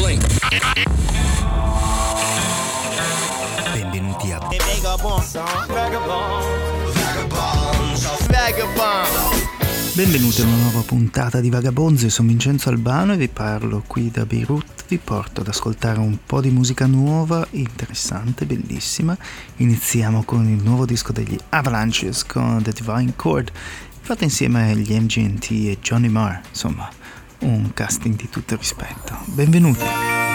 Blink. Benvenuti a Benvenuti a una nuova puntata di Vagabonzi, sono Vincenzo Albano e vi parlo qui da Beirut, vi porto ad ascoltare un po' di musica nuova, interessante, bellissima. Iniziamo con il nuovo disco degli Avalanches con The Divine Chord, fatto insieme agli MGNT e Johnny Marr, insomma, un casting di tutto rispetto. Benvenuti!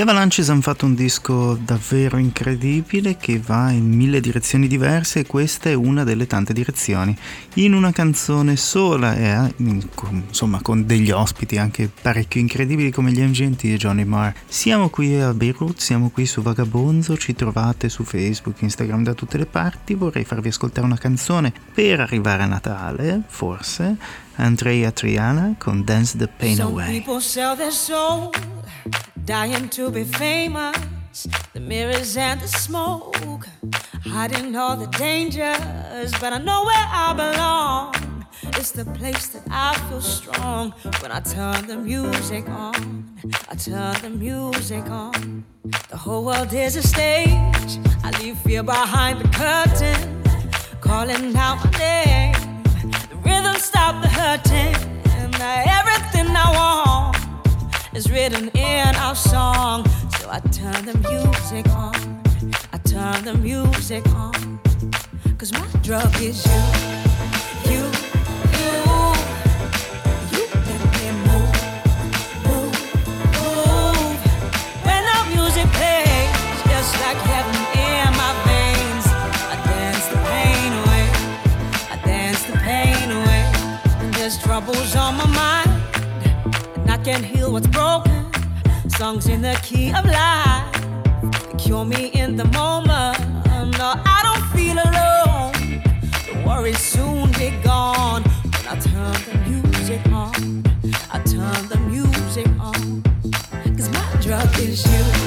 Gli Avalanches hanno fatto un disco davvero incredibile che va in mille direzioni diverse e questa è una delle tante direzioni. In una canzone sola e insomma con degli ospiti anche parecchio incredibili come gli MGNT e Johnny Marr. Siamo qui a Beirut, siamo qui su Vagabonzo, ci trovate su Facebook, Instagram da tutte le parti. Vorrei farvi ascoltare una canzone per arrivare a Natale, forse. Andrea Triana con Dance the Pain Away. Dying to be famous. The mirrors and the smoke, hiding all the dangers. But I know where I belong. It's the place that I feel strong when I turn the music on. I turn the music on. The whole world is a stage. I leave fear behind the curtain, calling out my name. The rhythm stop the hurting, and everything I want is written in our song. So I turn the music on. I turn the music on. Cause my drug is you. You, you. You make me move, move, move. When the music plays, just like heaven in my veins. I dance the pain away. I dance the pain away. And there's troubles on my mind can heal what's broken. Songs in the key of life cure me in the moment. No, I don't feel alone. The worries soon be gone when I turn the music on. I turn the music on. Cause my drug is you.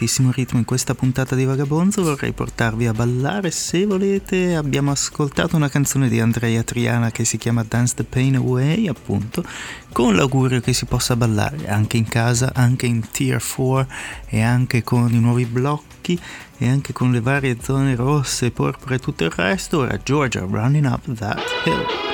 Tantissimo ritmo in questa puntata di Vagabonzo, vorrei portarvi a ballare se volete. Abbiamo ascoltato una canzone di Andrea Triana che si chiama Dance the Pain Away, appunto, con l'augurio che si possa ballare anche in casa, anche in Tier 4 e anche con i nuovi blocchi e anche con le varie zone rosse, porpore e tutto il resto. Ora Georgia Running Up That Hill.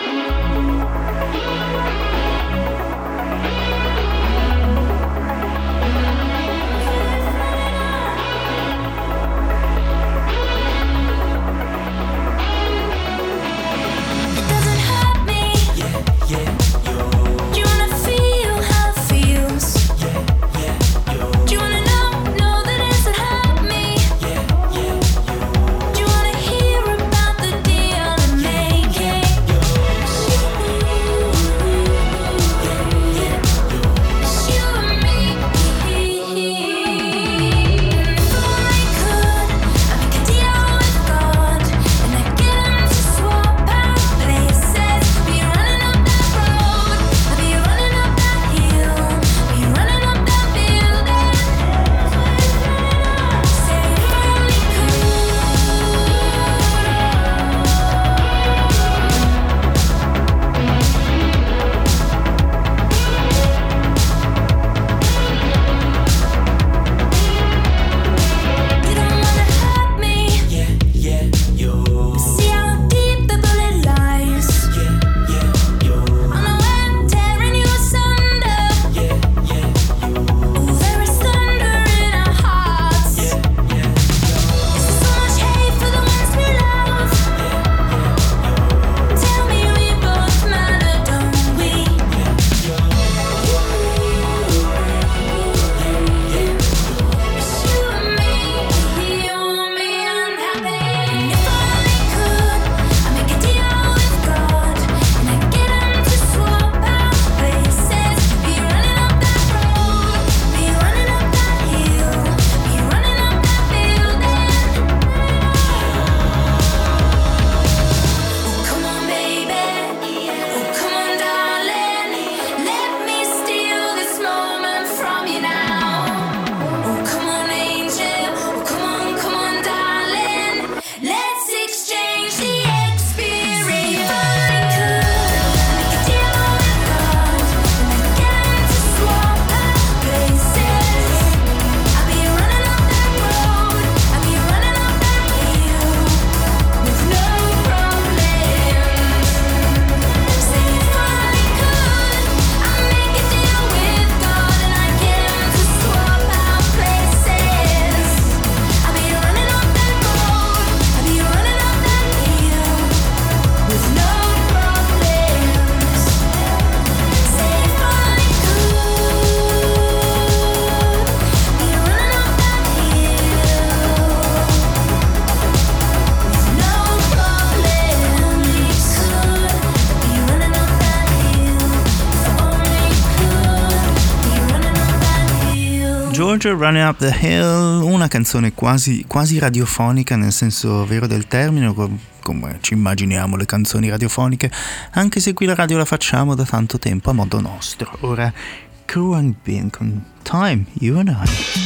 Georgia Running Up the Hill, una canzone quasi, quasi radiofonica nel senso vero del termine, come ci immaginiamo le canzoni radiofoniche, anche se qui la radio la facciamo da tanto tempo a modo nostro. Ora, Kruang Bin con Time, You and I.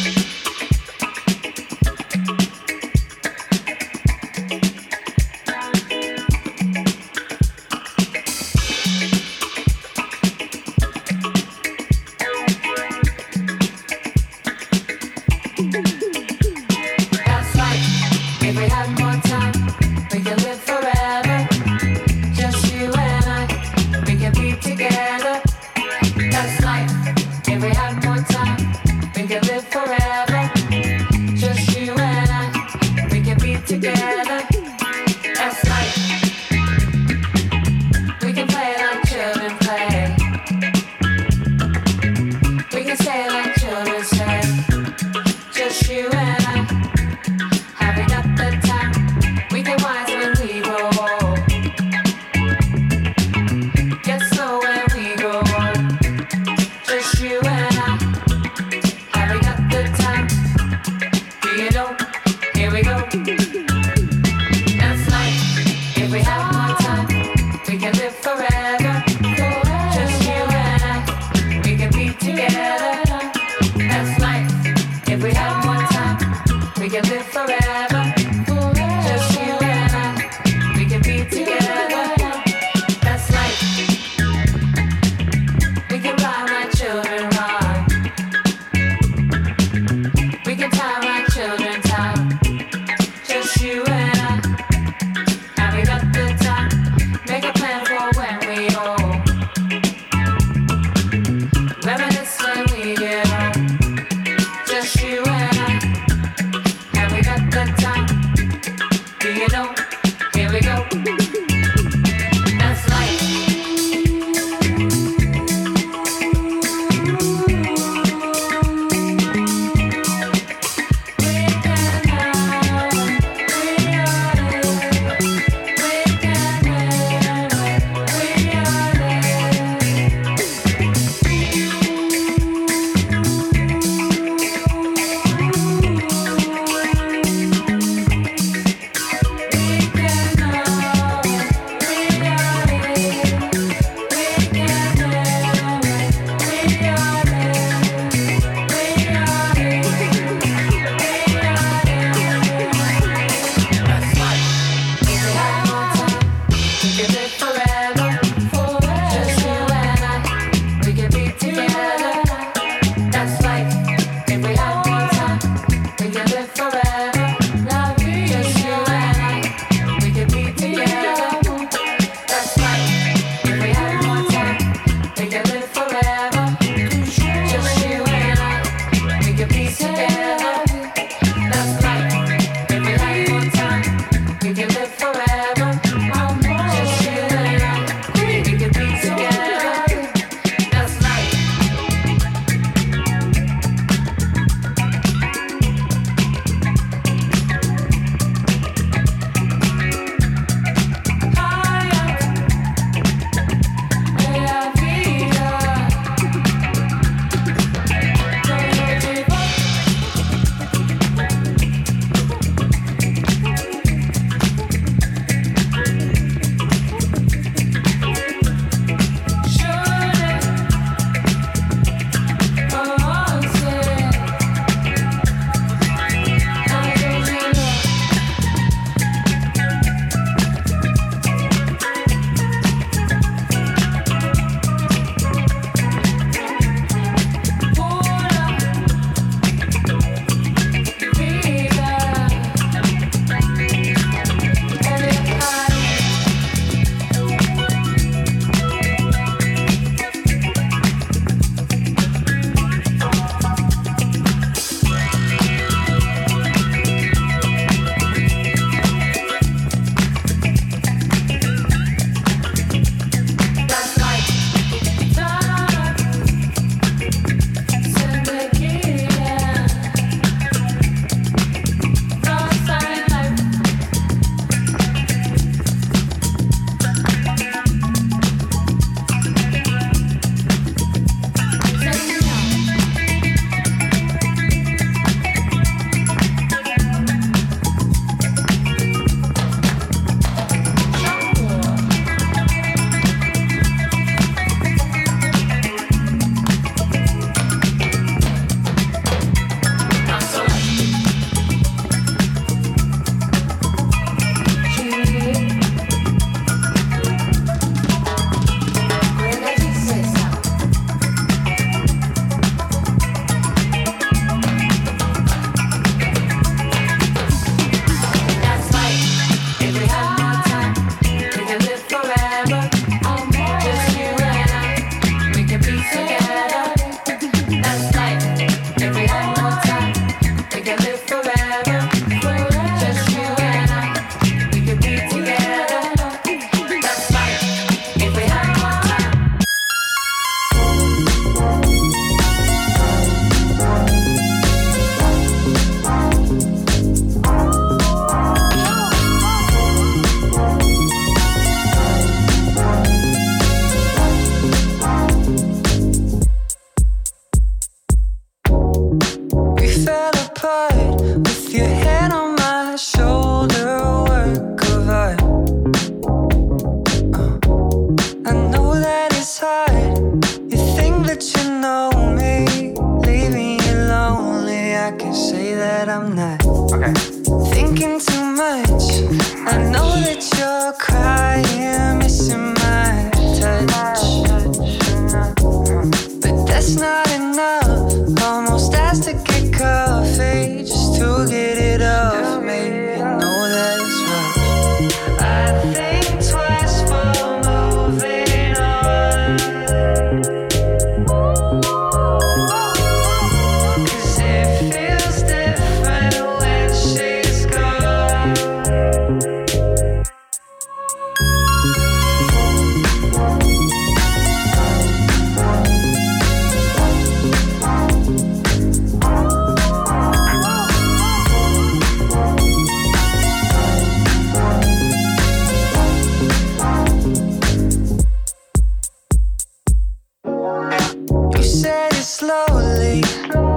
said it slowly.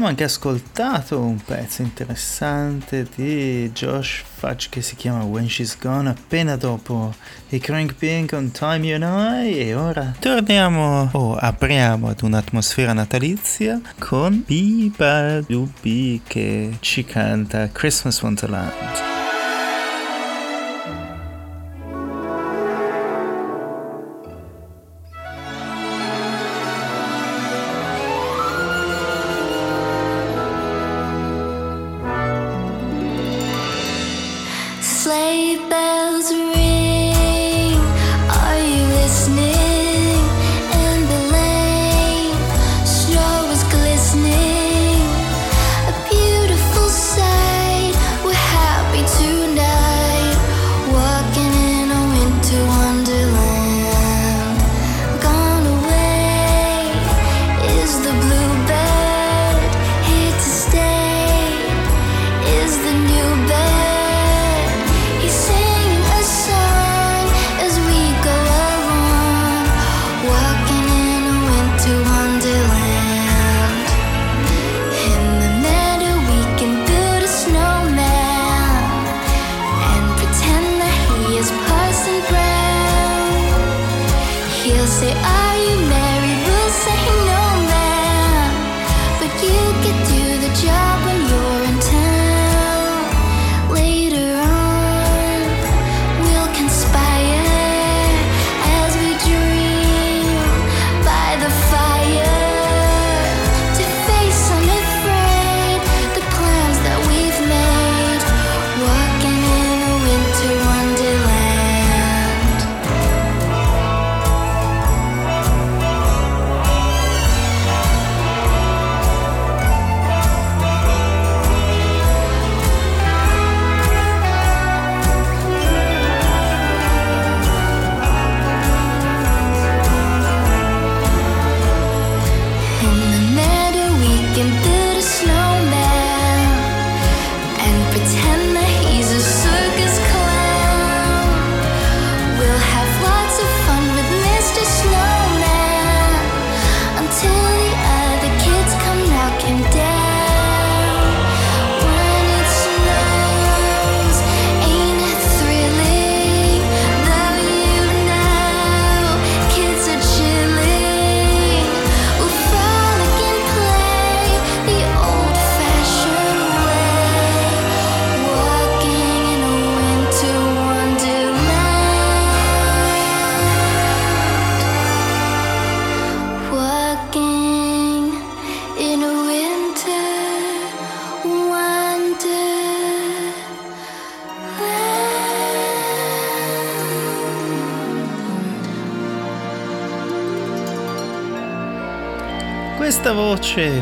Abbiamo anche ascoltato un pezzo interessante di Josh Fudge che si chiama When She's Gone appena dopo i Crank Pink on Time You and I e ora torniamo o oh, apriamo ad un'atmosfera natalizia con Biba Dubi che ci canta Christmas Wonderland.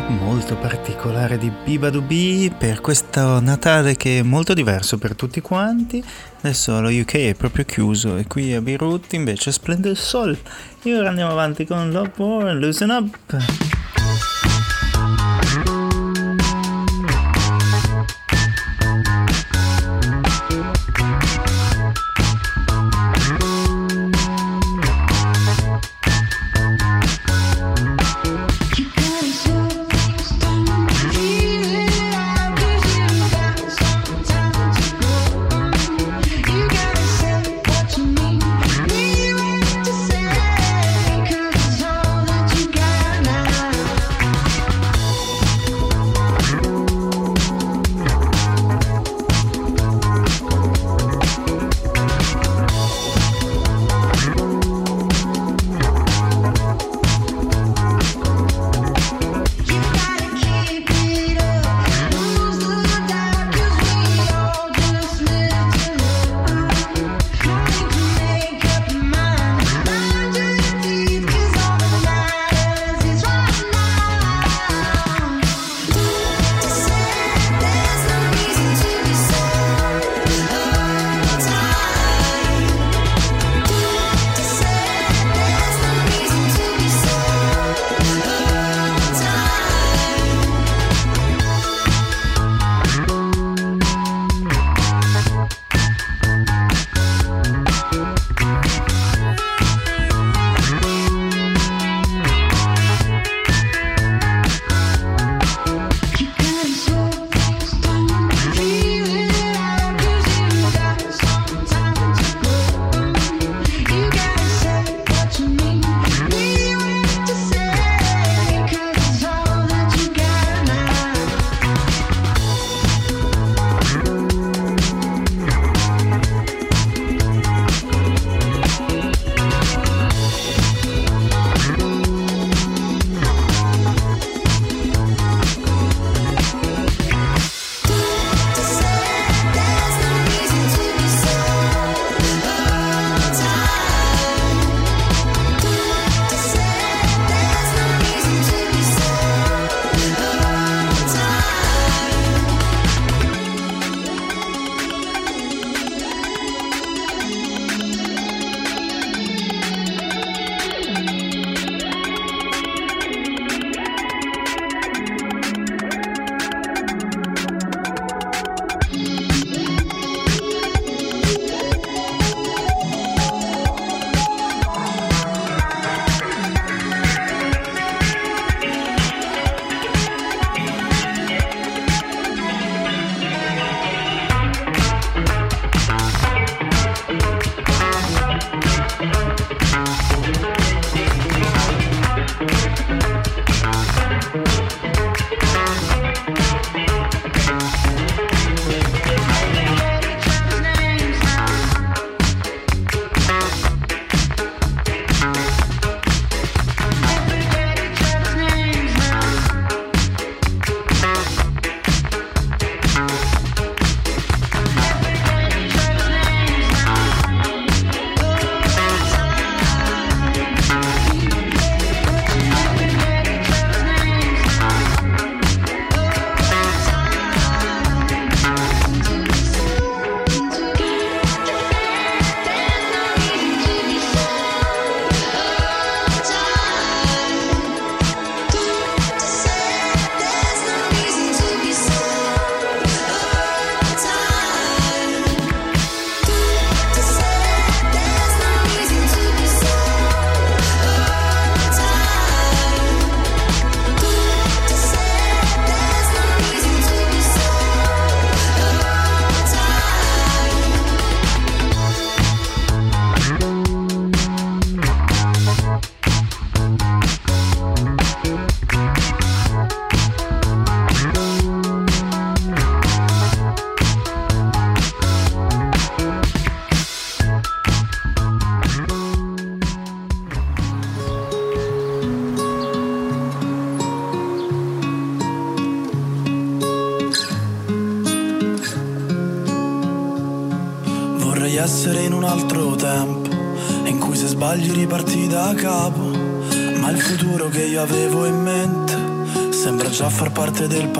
Molto particolare di Biba Dubi per questo Natale che è molto diverso per tutti quanti. Adesso lo UK è proprio chiuso e qui a Beirut invece splende il sole. E ora andiamo avanti con Love War Loosen Up.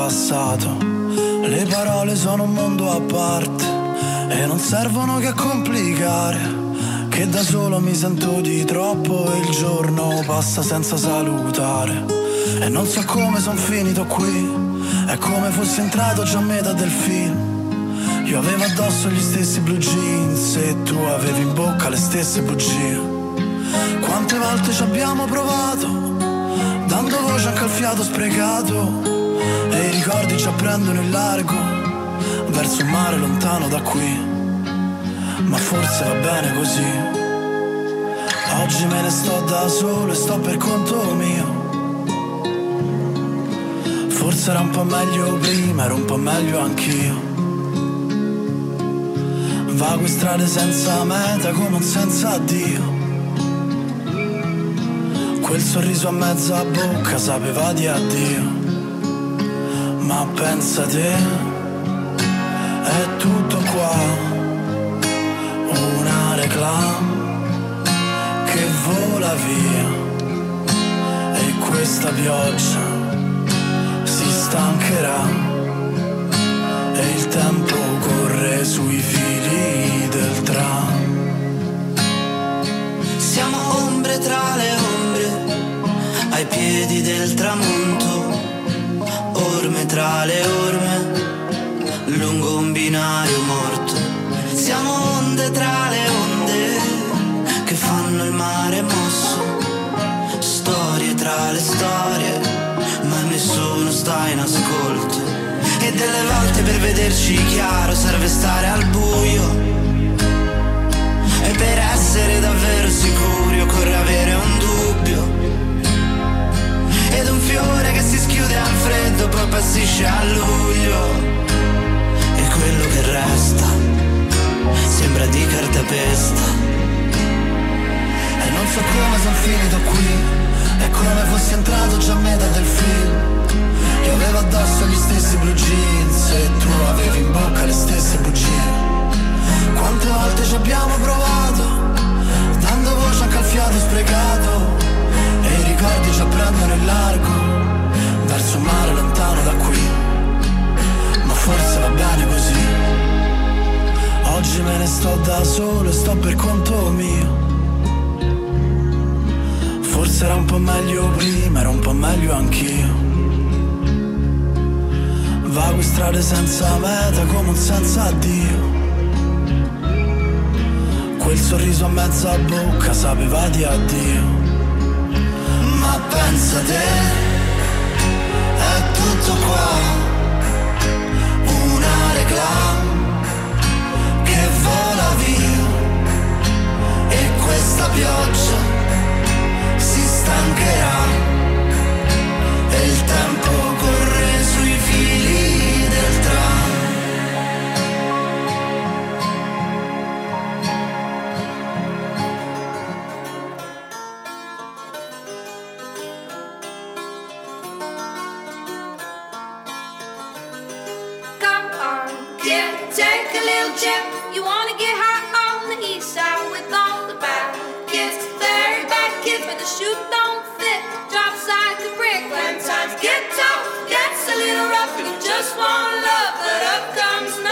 Passato. Le parole sono un mondo a parte e non servono che a complicare. Che da solo mi sento di troppo e il giorno passa senza salutare. E non so come son finito qui, è come fossi entrato già a metà del film. Io avevo addosso gli stessi blue jeans e tu avevi in bocca le stesse bugie. Quante volte ci abbiamo provato, dando voce anche al fiato sprecato. E i ricordi ci apprendono in largo, verso un mare lontano da qui. Ma forse va bene così. Oggi me ne sto da solo e sto per conto mio. Forse era un po' meglio prima, era un po' meglio anch'io. Vago in strade senza meta come un senza Dio Quel sorriso a mezza bocca sapeva di addio Ma pensa te, è tutto qua. Una reclam che vola via. E questa pioggia si stancherà. E il tempo corre sui fili del tram. Siamo ombre tra le ombre, ai piedi del tramonto, orme tra le orme, lungo un binario morto. Siamo onde tra le onde, che fanno il mare mosso, storie tra le storie, ma nessuno sta in ascolto e delle volte per vederci chiaro serve stare al buio. E per essere davvero sicuri occorre avere un fiore che si schiude al freddo poi passisce a luglio. E quello che resta sembra di cartapesta. E non so come sono finito qui, è come fossi entrato già a metà del film. Io avevo addosso gli Strade senza meta come un senza addio Quel sorriso a mezza bocca sapeva di addio. Ma pensa te, è tutto qua. Una reclam che vola via. E questa pioggia si stancherà. E il tempo just one love, but up comes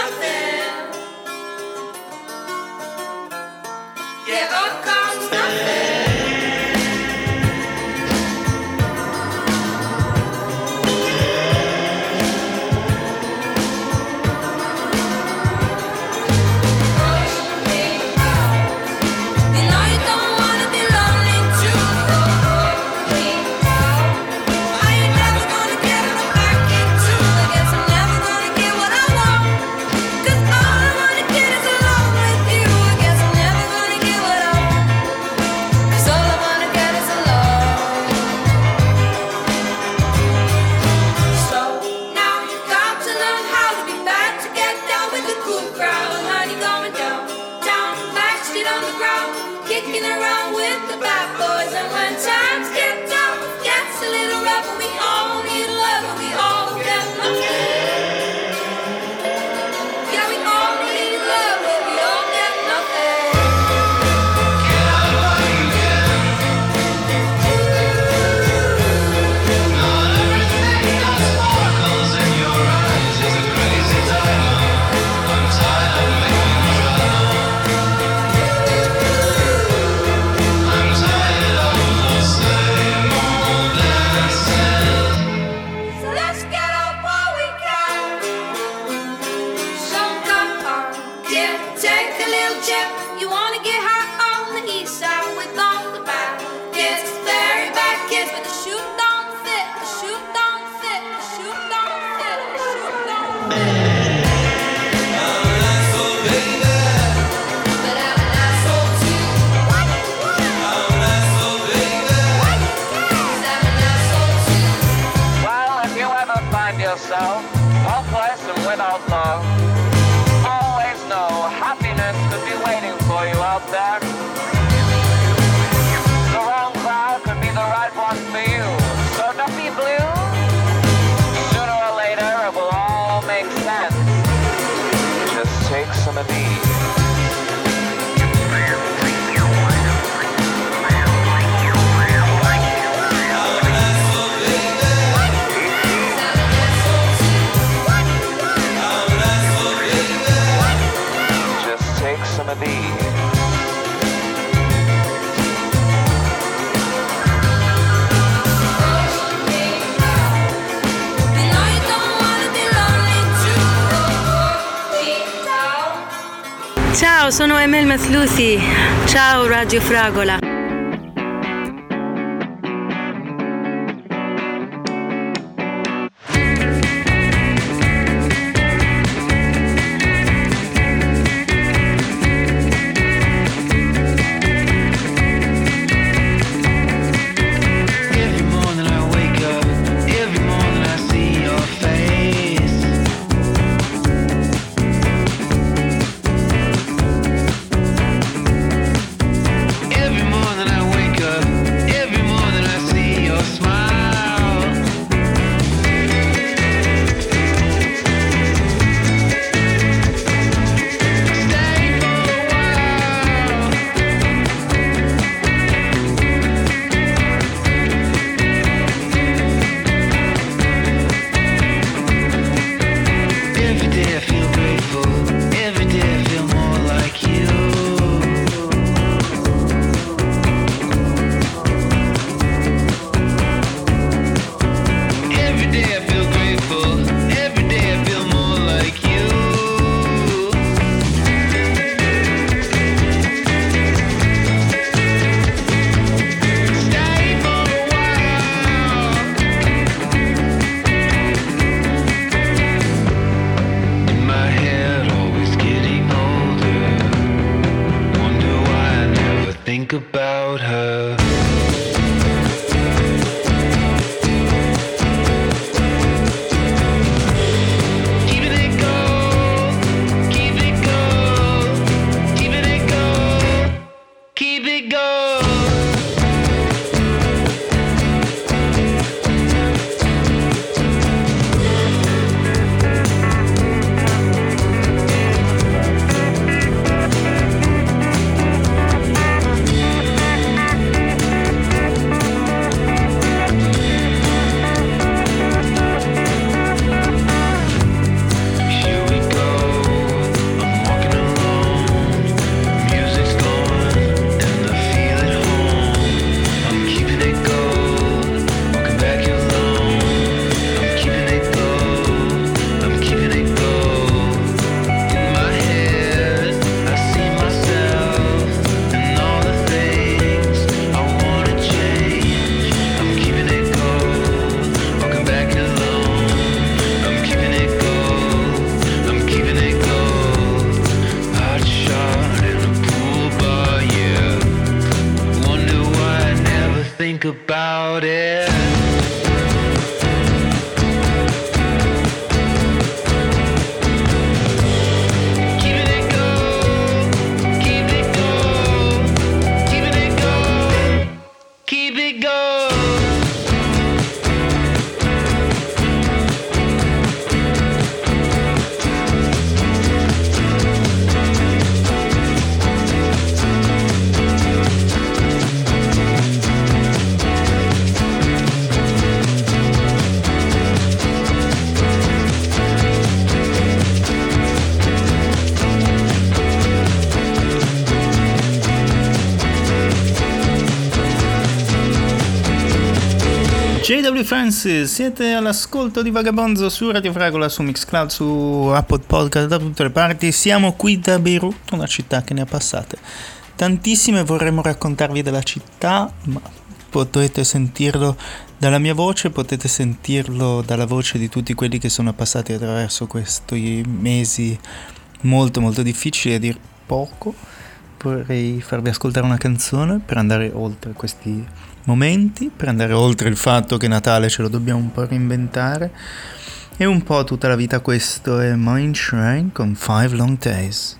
sono Emel Maslusi. Ciao Radio Fragola. think about her. JW Francis, siete all'ascolto di Vagabonzo su Radio Fragola, su Mixcloud, su Apple Podcast, da tutte le parti. Siamo qui da Beirut, una città che ne ha passate tantissime. Vorremmo raccontarvi della città, ma potete sentirlo dalla mia voce, potete sentirlo dalla voce di tutti quelli che sono passati attraverso questi mesi molto molto difficili a dir poco. Vorrei farvi ascoltare una canzone per andare oltre questi momenti, per andare oltre il fatto che Natale ce lo dobbiamo un po' reinventare. E un po' tutta la vita questo è Mind Shrine con Five Long Days.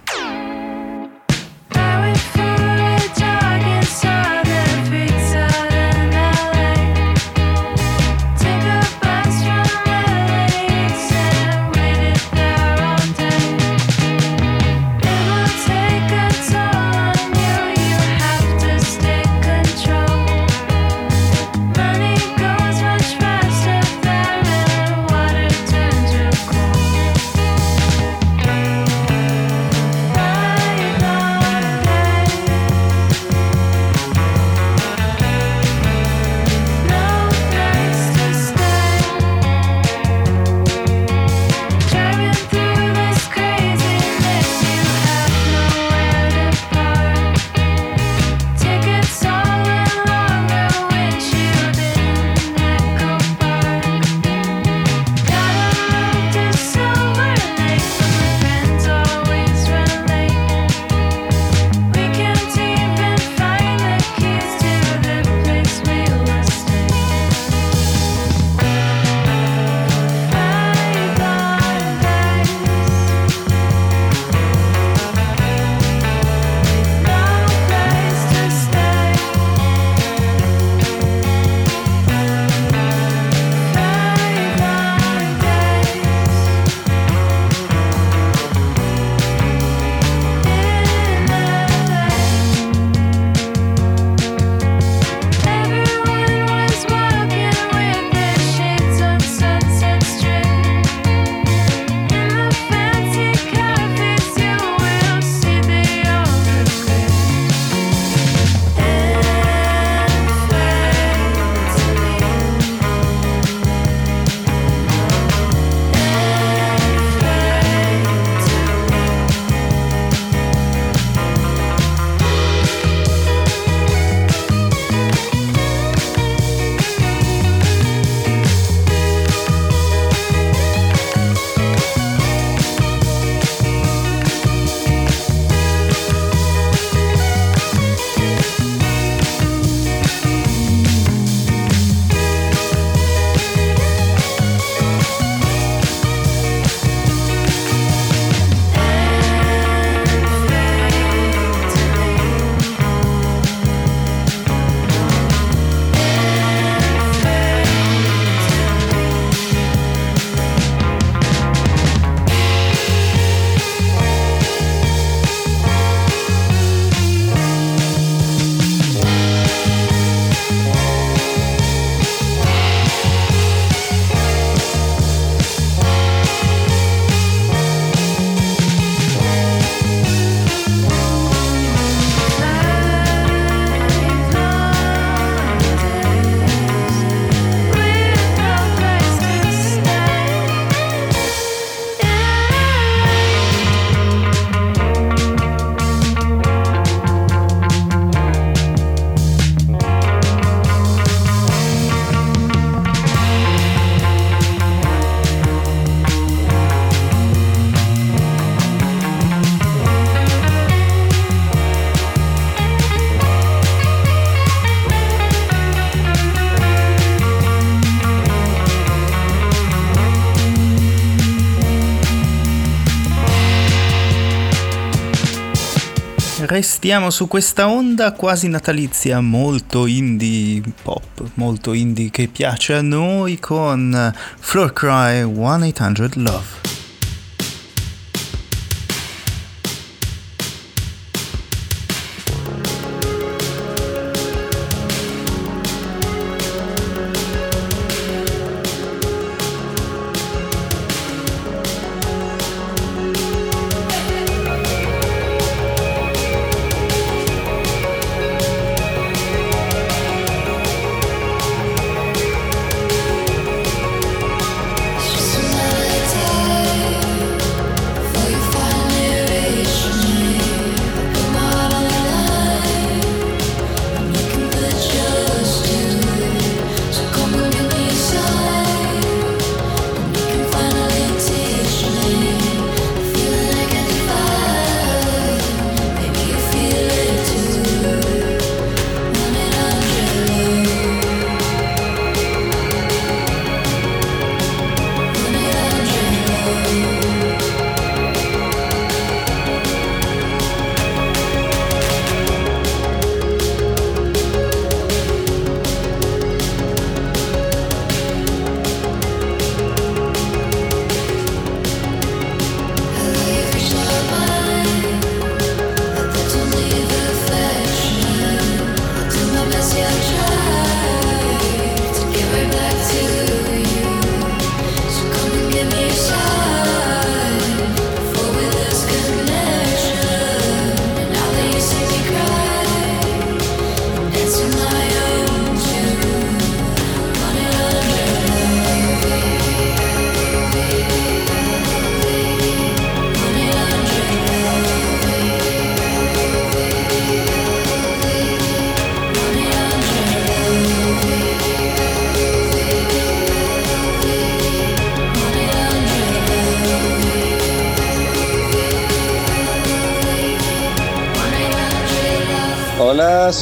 Restiamo su questa onda quasi natalizia, molto indie pop, molto indie che piace a noi con Floor Cry 1-800 Love.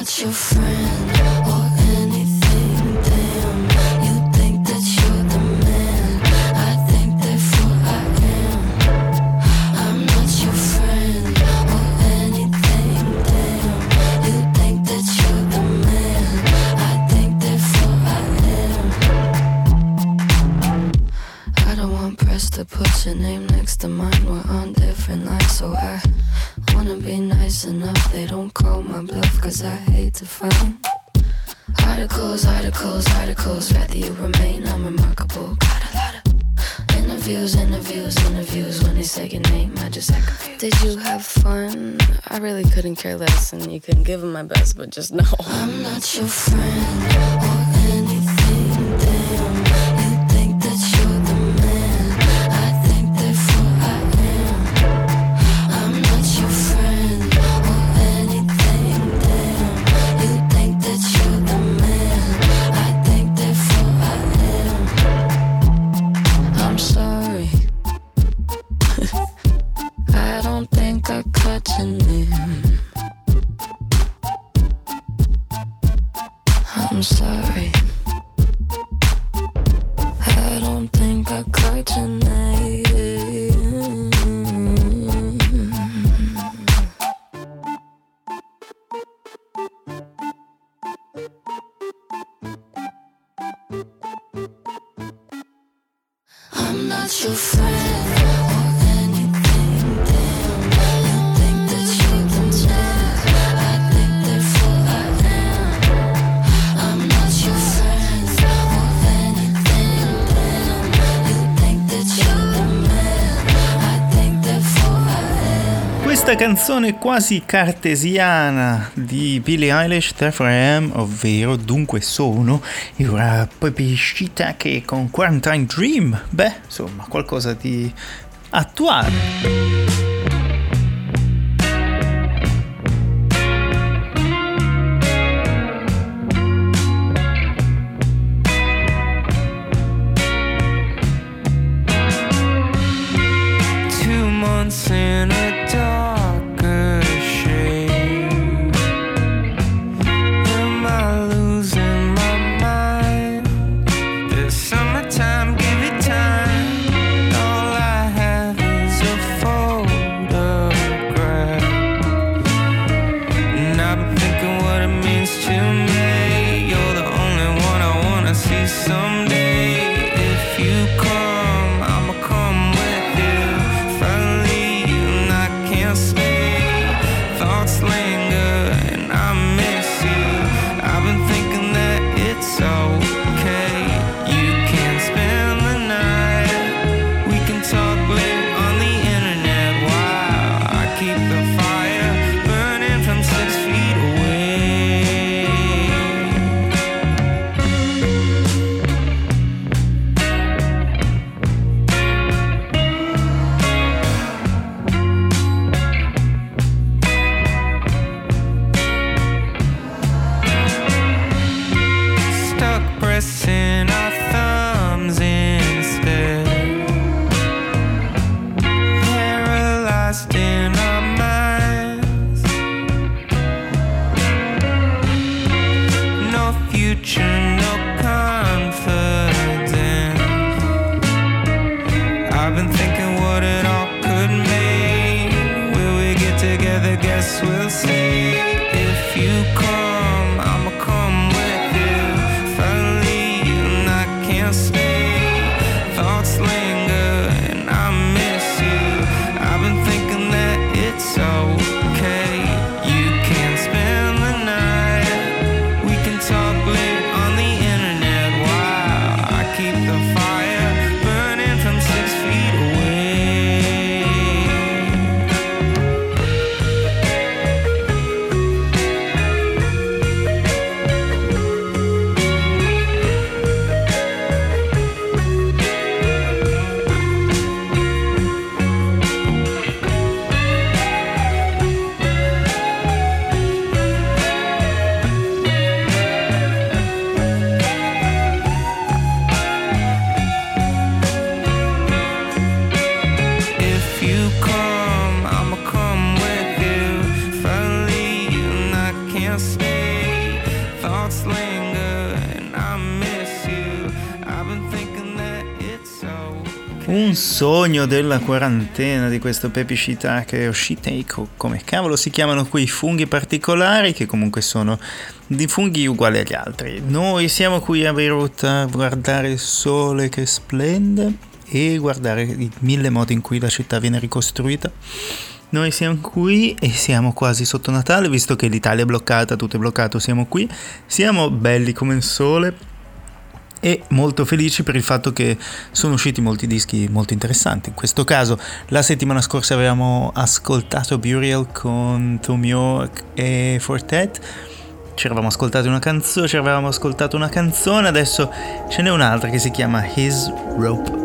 Not your friend careless and you couldn't give him my best, but just know. I'm not your friend or anything, damn. Canzone quasi cartesiana di Billie Eilish, Therefore I Am, ovvero Dunque Sono, era proprio uscita che con Quarantine Dream, beh, insomma, qualcosa di attuale. Together, guess we'll see. If you come, sogno della quarantena di questo Pepi Shiitake o Shiteiko, come cavolo si chiamano quei funghi particolari che comunque sono di funghi uguali agli altri. Noi siamo qui a Beirut a guardare il sole che splende e guardare i mille modi in cui la città viene ricostruita. Noi siamo qui e siamo quasi sotto Natale, visto che l'Italia è bloccata, tutto è bloccato, siamo qui. Siamo belli come il sole e molto felici per il fatto che sono usciti molti dischi molto interessanti. In questo caso, la settimana scorsa avevamo ascoltato Burial con Tom York e Fortet. Ci eravamo ascoltati una canzone, ci avevamo ascoltato una canzone, adesso ce n'è un'altra che si chiama His Rope.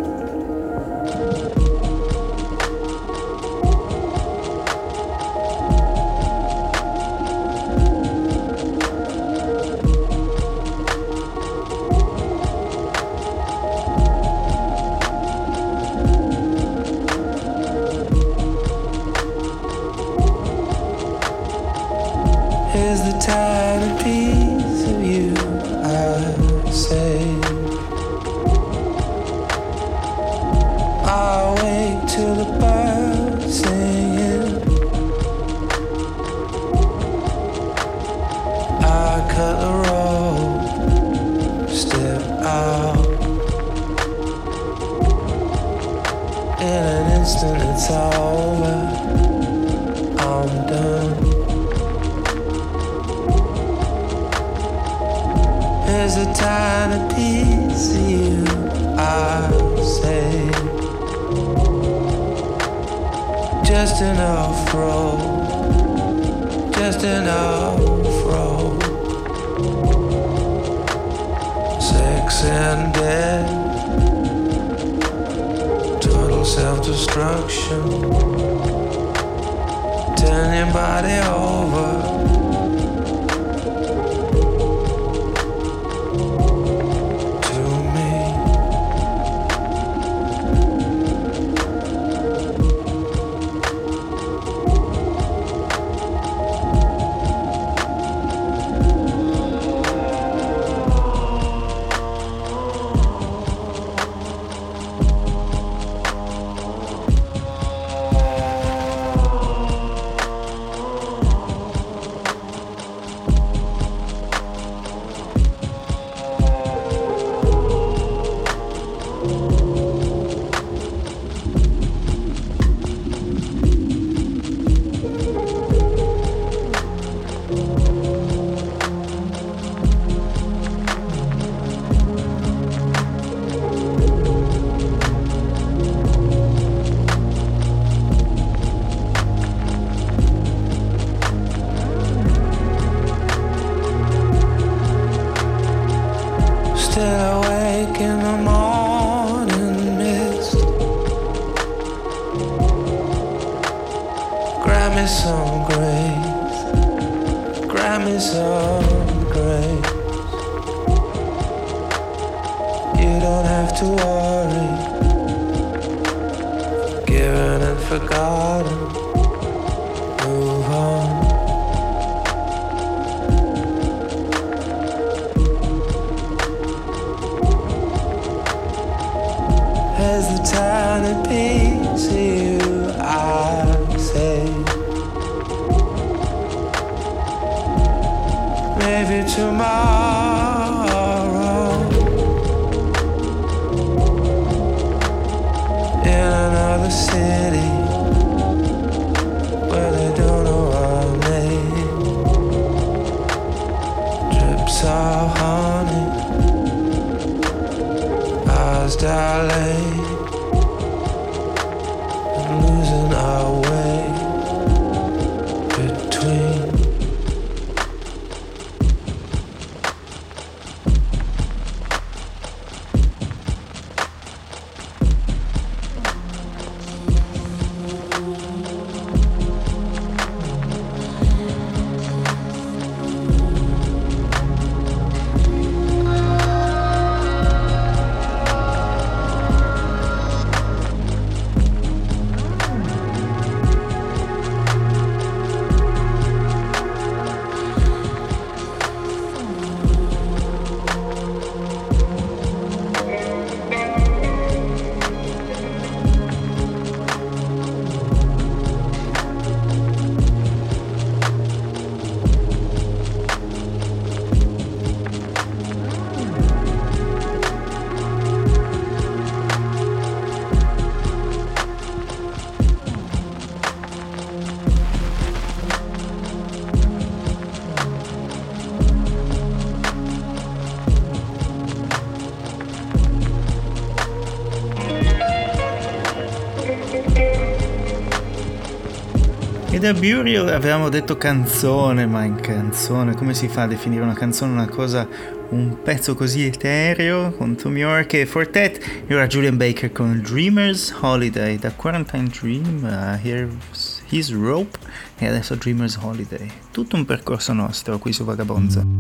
Ida Burial avevamo detto canzone, ma in canzone come si fa a definire una canzone una cosa, un pezzo così etereo con Tom York e Fortet? Ora Julian Baker con Dreamers Holiday, da Quarantine Dream a Here's His Rope e adesso Dreamers Holiday. Tutto un percorso nostro qui su Vagabonza.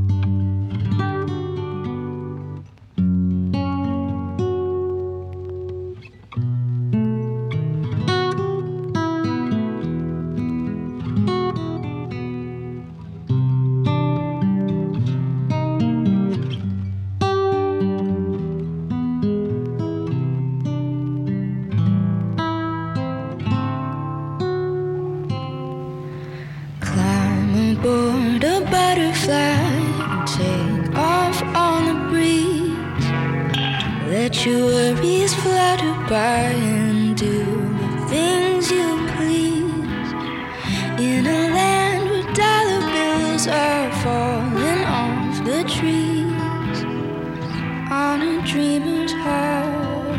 dreamer's holiday.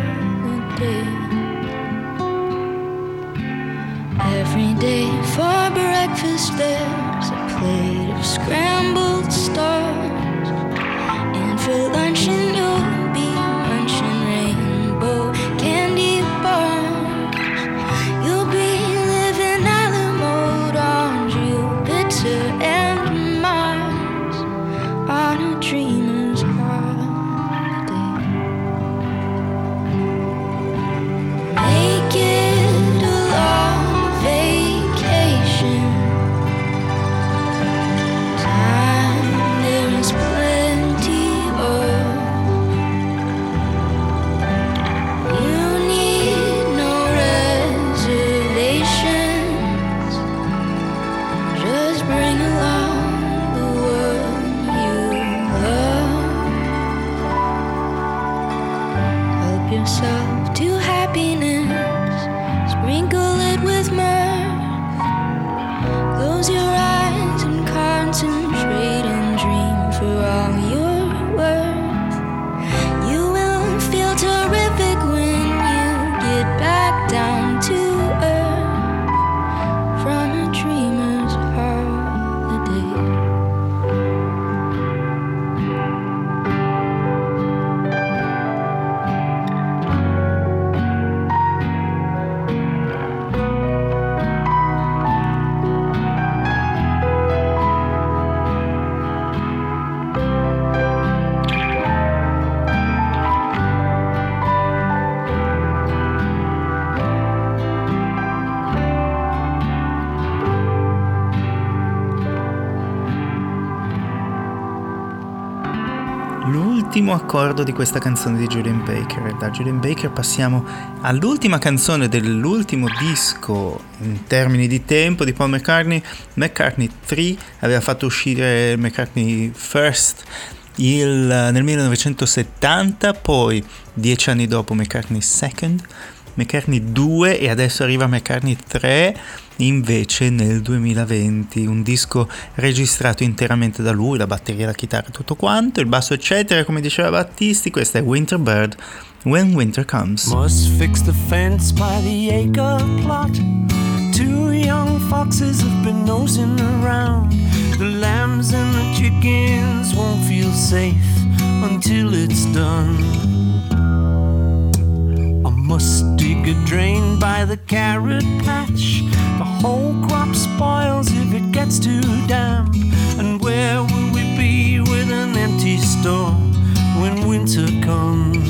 Every day for breakfast, there's a plate of scrambled. L'ultimo accordo di questa canzone di Julian Baker. Da Julian Baker passiamo all'ultima canzone dell'ultimo disco in termini di tempo di Paul McCartney. McCartney 3 aveva fatto uscire McCartney First il, nel 1970, poi dieci anni dopo McCartney Second, McCartney 2 e adesso arriva McCartney 3 invece nel 2020, un disco registrato interamente da lui, la batteria, la chitarra, tutto quanto, il basso eccetera, come diceva Battisti, questa è Winter Bird, When Winter Comes. Must fix the fence by the acre plot. Two young foxes have been nosing around. The lambs and the chickens won't feel safe until it's done. Must dig a drain by the carrot patch. The whole crop spoils if it gets too damp. And where will we be with an empty store when winter comes?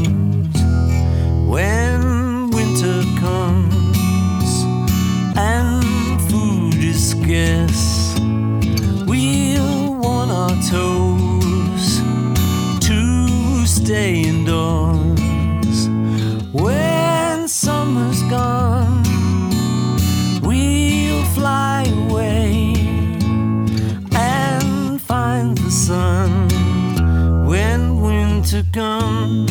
When winter comes and food is scarce, we'll want our toes to stay indoors. Where gone, we'll fly away and find the sun when winter comes.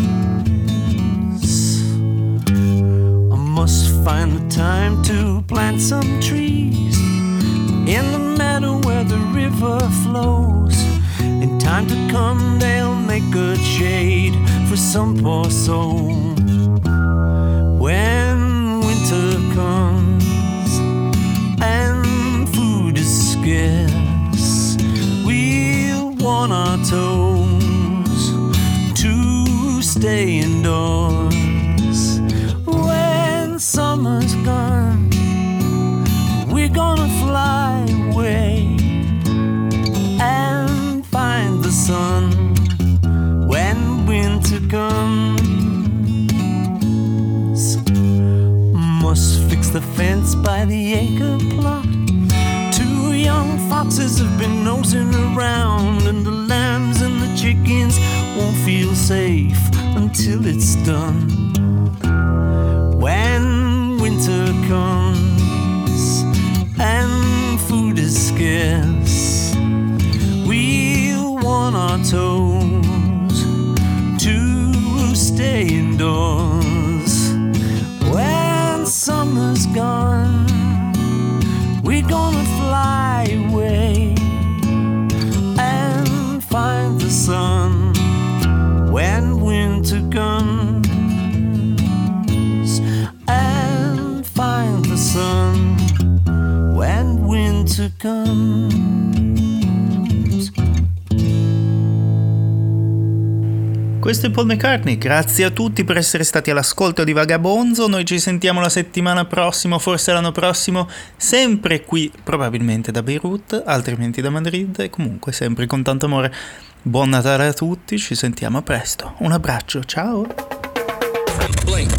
I must find the time to plant some trees in the meadow where the river flows. In time to come, they'll make good shade for some poor soul McCartney, grazie a tutti per essere stati all'ascolto di Vagabonzo, noi ci sentiamo la settimana prossima, forse l'anno prossimo, sempre qui, probabilmente da Beirut, altrimenti da Madrid e comunque sempre con tanto amore. Buon Natale a tutti, ci sentiamo presto, un abbraccio, ciao! Blink.